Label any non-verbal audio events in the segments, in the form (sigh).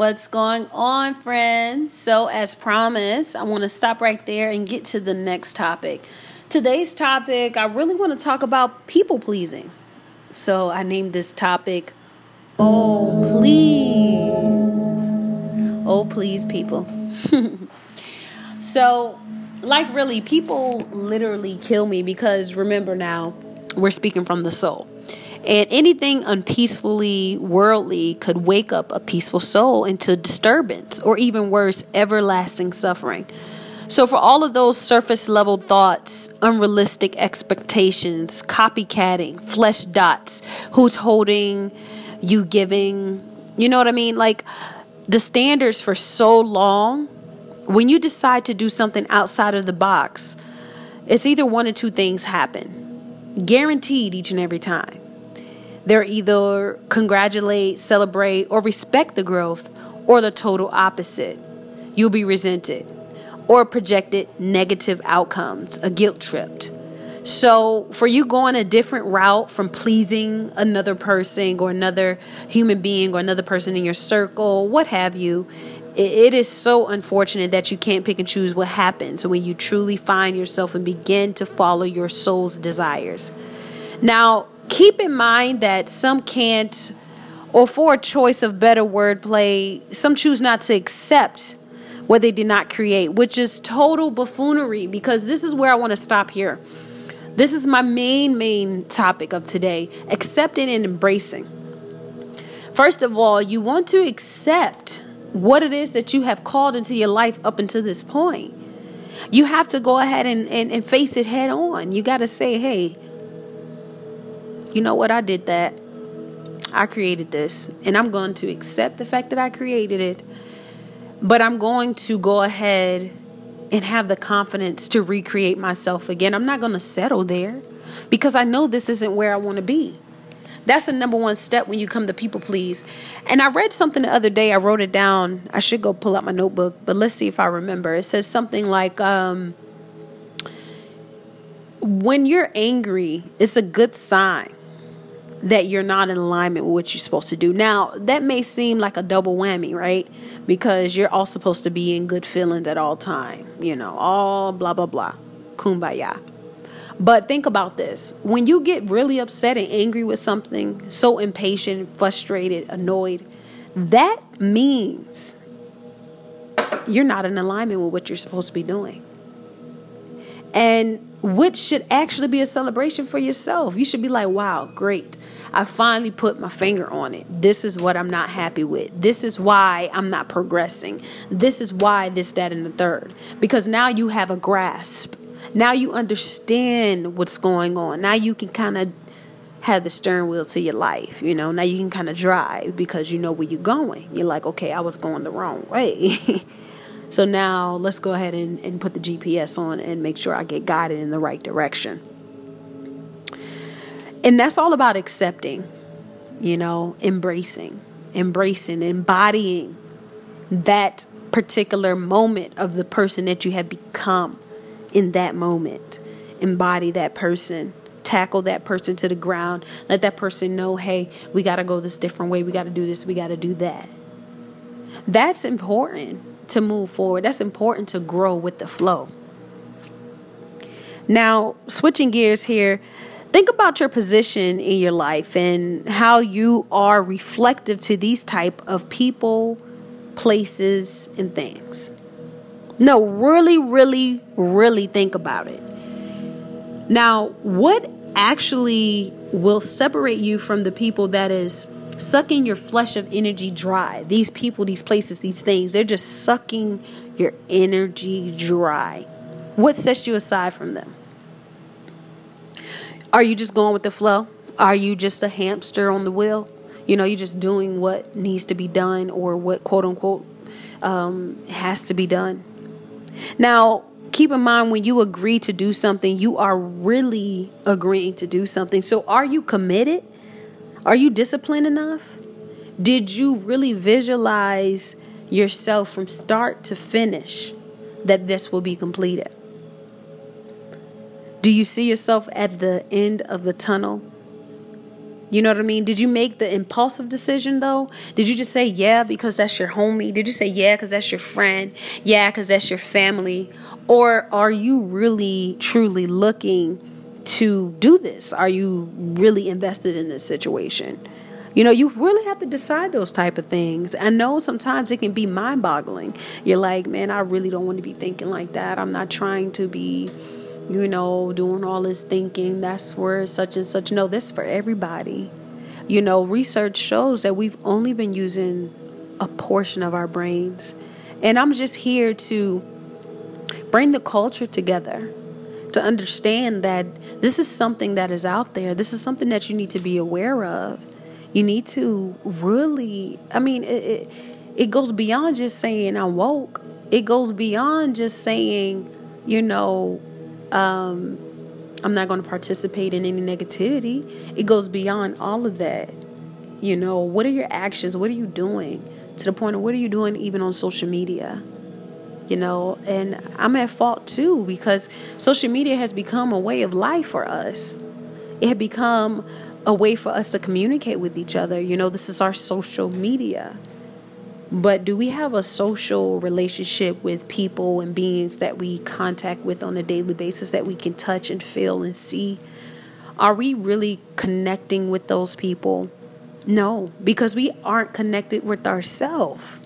What's going on, friends? So, as promised, I want to stop right there and get to the next topic. Today's topic, I really want to talk about people pleasing. So, I named this topic, Oh, please. Oh, please, people. (laughs) so, like, really, people literally kill me because remember now, we're speaking from the soul. And anything unpeacefully worldly could wake up a peaceful soul into disturbance or even worse, everlasting suffering. So, for all of those surface level thoughts, unrealistic expectations, copycatting, flesh dots, who's holding, you giving, you know what I mean? Like the standards for so long, when you decide to do something outside of the box, it's either one or two things happen. Guaranteed each and every time. They're either congratulate, celebrate, or respect the growth, or the total opposite. You'll be resented or projected negative outcomes, a guilt tripped. So, for you going a different route from pleasing another person or another human being or another person in your circle, what have you, it is so unfortunate that you can't pick and choose what happens when you truly find yourself and begin to follow your soul's desires. Now, keep in mind that some can't, or for a choice of better wordplay, some choose not to accept what they did not create, which is total buffoonery because this is where I want to stop here. This is my main, main topic of today accepting and embracing. First of all, you want to accept what it is that you have called into your life up until this point. You have to go ahead and, and, and face it head on. You got to say, hey, you know what? I did that. I created this. And I'm going to accept the fact that I created it. But I'm going to go ahead and have the confidence to recreate myself again. I'm not going to settle there because I know this isn't where I want to be. That's the number one step when you come to people please. And I read something the other day. I wrote it down. I should go pull out my notebook, but let's see if I remember. It says something like, um, when you're angry, it's a good sign that you're not in alignment with what you're supposed to do. Now, that may seem like a double whammy, right? Because you're all supposed to be in good feelings at all time, you know, all blah blah blah. Kumbaya. But think about this. When you get really upset and angry with something, so impatient, frustrated, annoyed, that means you're not in alignment with what you're supposed to be doing. And which should actually be a celebration for yourself. You should be like, wow, great. I finally put my finger on it. This is what I'm not happy with. This is why I'm not progressing. This is why this, that, and the third. Because now you have a grasp. Now you understand what's going on. Now you can kind of have the steering wheel to your life. You know, now you can kind of drive because you know where you're going. You're like, okay, I was going the wrong way. (laughs) So now let's go ahead and, and put the GPS on and make sure I get guided in the right direction. And that's all about accepting, you know, embracing, embracing, embodying that particular moment of the person that you have become in that moment. Embody that person tackle that person to the ground. Let that person know, hey, we got to go this different way. We got to do this. We got to do that. That's important to move forward. That's important to grow with the flow. Now, switching gears here, think about your position in your life and how you are reflective to these type of people, places, and things. No, really, really, really think about it. Now, what actually will separate you from the people that is sucking your flesh of energy dry. These people, these places, these things, they're just sucking your energy dry. What sets you aside from them? Are you just going with the flow? Are you just a hamster on the wheel? You know, you're just doing what needs to be done or what quote unquote um, has to be done. Now, keep in mind when you agree to do something, you are really agreeing to do something. So, are you committed? Are you disciplined enough? Did you really visualize yourself from start to finish that this will be completed? Do you see yourself at the end of the tunnel? You know what I mean? Did you make the impulsive decision though? Did you just say yeah because that's your homie? Did you say yeah because that's your friend? Yeah because that's your family? Or are you really truly looking to do this? Are you really invested in this situation? You know, you really have to decide those type of things. I know sometimes it can be mind boggling. You're like, man, I really don't want to be thinking like that. I'm not trying to be you know, doing all this thinking, that's for such and such. No, this for everybody. You know, research shows that we've only been using a portion of our brains. And I'm just here to bring the culture together to understand that this is something that is out there. This is something that you need to be aware of. You need to really, I mean, it, it, it goes beyond just saying I'm woke. It goes beyond just saying, you know, um, I'm not going to participate in any negativity. It goes beyond all of that. You know, what are your actions? What are you doing? To the point of what are you doing even on social media? You know, and I'm at fault too because social media has become a way of life for us. It had become a way for us to communicate with each other. You know, this is our social media. But do we have a social relationship with people and beings that we contact with on a daily basis that we can touch and feel and see? Are we really connecting with those people? No, because we aren't connected with ourselves.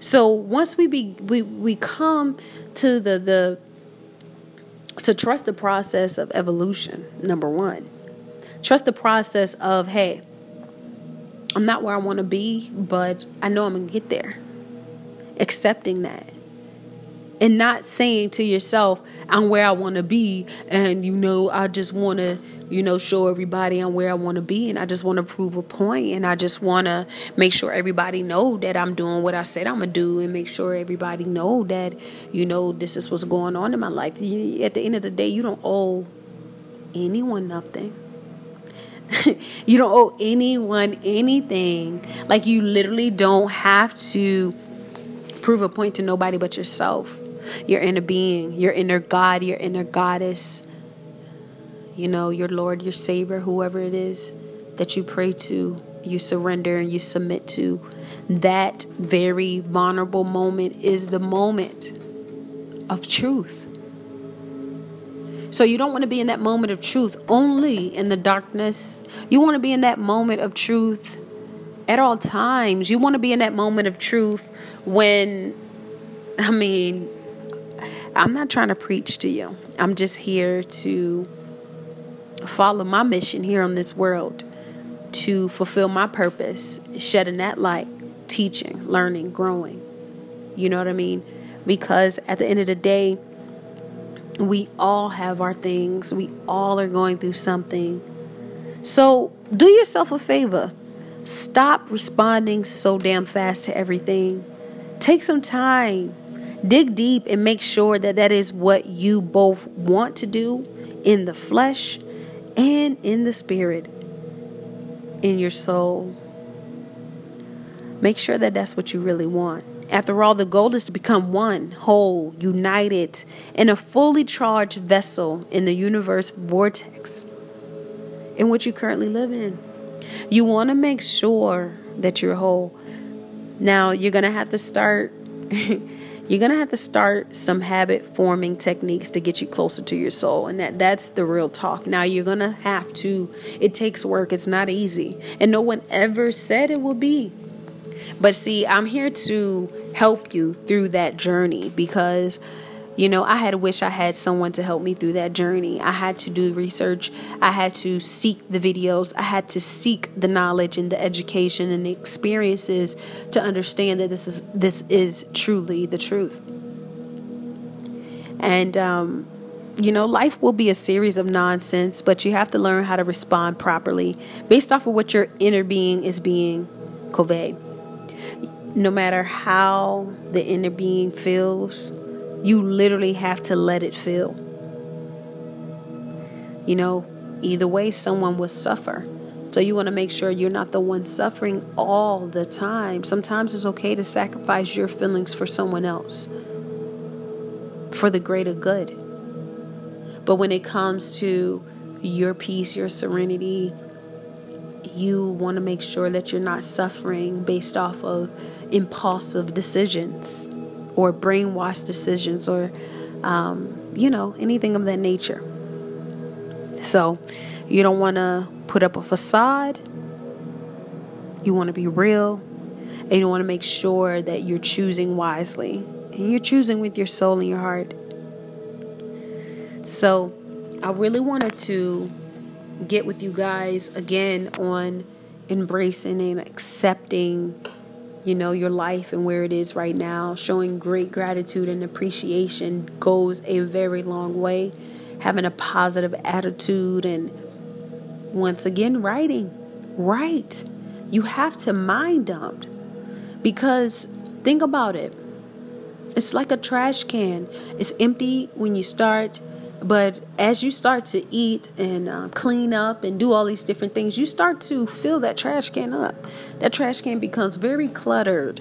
So once we be we, we come to the the to trust the process of evolution, number one. Trust the process of, hey, I'm not where I want to be, but I know I'm to get there. Accepting that. And not saying to yourself, I'm where I want to be. And, you know, I just want to, you know, show everybody I'm where I want to be. And I just want to prove a. And I just want to make sure everybody know that I'm doing what I said I'm to do. And make sure everybody know that, you know, this is what's going on in my life. At the end of the day, you don't owe anyone nothing. (laughs) you don't owe anyone anything. Like you literally don't have to prove a point to nobody but yourself. Your inner being, your inner God, your inner goddess. You know, your Lord, your Savior, whoever it is that you pray to, you surrender and you submit to. That very vulnerable moment is the moment of truth. So you don't want to be in that moment of truth only in the darkness. You want to be in that moment of truth at all times. You want to be in that moment of truth when, I mean, I'm not trying to preach to you. I'm just here to follow my mission here on this world, to fulfill my purpose, shedding that light, teaching, learning, growing. You know what I mean? Because at the end of the day, we all have our things, we all are going through something. So do yourself a favor. Stop responding so damn fast to everything. Take some time. Dig deep and make sure that that is what you both want to do in the flesh and in the spirit, in your soul. Make sure that that's what you really want. After all, the goal is to become one, whole, united, in a fully charged vessel in the universe vortex in which you currently live in. You want to make sure that you're whole. Now, you're going to have to start. (laughs) you're going to have to start some habit forming techniques to get you closer to your soul and that that's the real talk. Now you're going to have to it takes work it's not easy and no one ever said it will be. But see, I'm here to help you through that journey because you know, I had wish I had someone to help me through that journey. I had to do research. I had to seek the videos. I had to seek the knowledge and the education and the experiences to understand that this is this is truly the truth. And um, you know, life will be a series of nonsense, but you have to learn how to respond properly based off of what your inner being is being conveyed no matter how the inner being feels, you literally have to let it feel. You know, either way, someone will suffer. So you want to make sure you're not the one suffering all the time. Sometimes it's okay to sacrifice your feelings for someone else, for the greater good. But when it comes to your peace, your serenity, you want to make sure that you're not suffering based off of impulsive decisions or brainwashed decisions or, um, you know, anything of that nature. So you don't want to put up a facade. You want to be real. And you want to make sure that you're choosing wisely. And you're choosing with your soul and your heart. So I really wanted to get with you guys again on embracing and accepting you know your life and where it is right now. Showing great gratitude and appreciation goes a very long way. Having a positive attitude and once again writing. Write. You have to mind dump because think about it. It's like a trash can. It's empty when you start but as you start to eat and uh, clean up and do all these different things, you start to fill that trash can up. That trash can becomes very cluttered,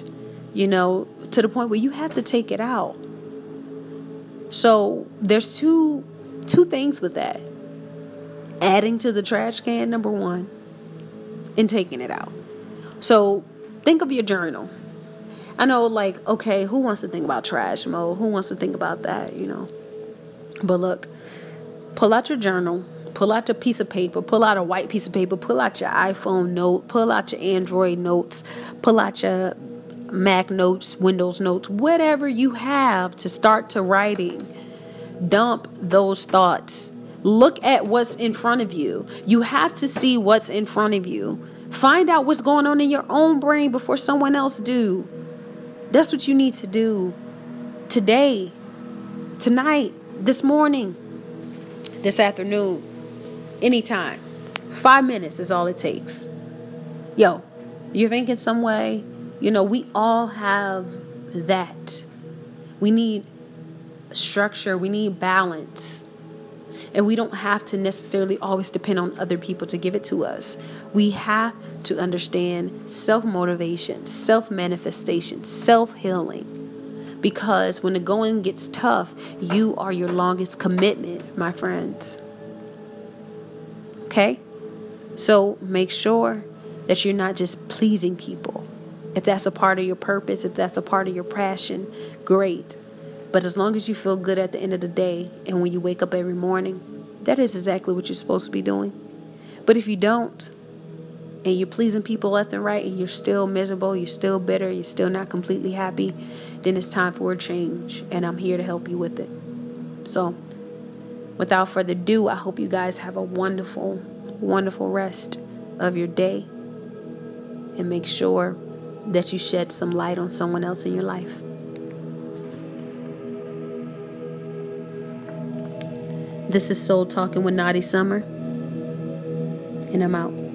you know, to the point where you have to take it out. So there's two two things with that. Adding to the trash can number 1 and taking it out. So think of your journal. I know like okay, who wants to think about trash mode? Who wants to think about that, you know? But look, pull out your journal, pull out your piece of paper, pull out a white piece of paper, pull out your iPhone note, pull out your Android notes, pull out your Mac notes, Windows notes, whatever you have to start to writing. Dump those thoughts. Look at what's in front of you. You have to see what's in front of you. Find out what's going on in your own brain before someone else do. That's what you need to do today, tonight this morning, this afternoon, anytime. Five minutes is all it takes. Yo, you're thinking some way, you know, we all have that. We need structure, we need balance. And we don't have to necessarily always depend on other people to give it to us. We have to understand self motivation, self manifestation, self healing because when the going gets tough, you are your longest commitment, my friends. Okay? So make sure that you're not just pleasing people. If that's a part of your purpose, if that's a part of your passion, great. But as long as you feel good at the end of the day and when you wake up every morning, that is exactly what you're supposed to be doing. But if you don't, and you're pleasing people left and right and you're still miserable, you're still bitter, you're still not completely happy, then it's time for a change. And I'm here to help you with it. So, without further ado, I hope you guys have a wonderful, wonderful rest of your day. And make sure that you shed some light on someone else in your life. This is Soul Talking with Naughty Summer, and I'm out.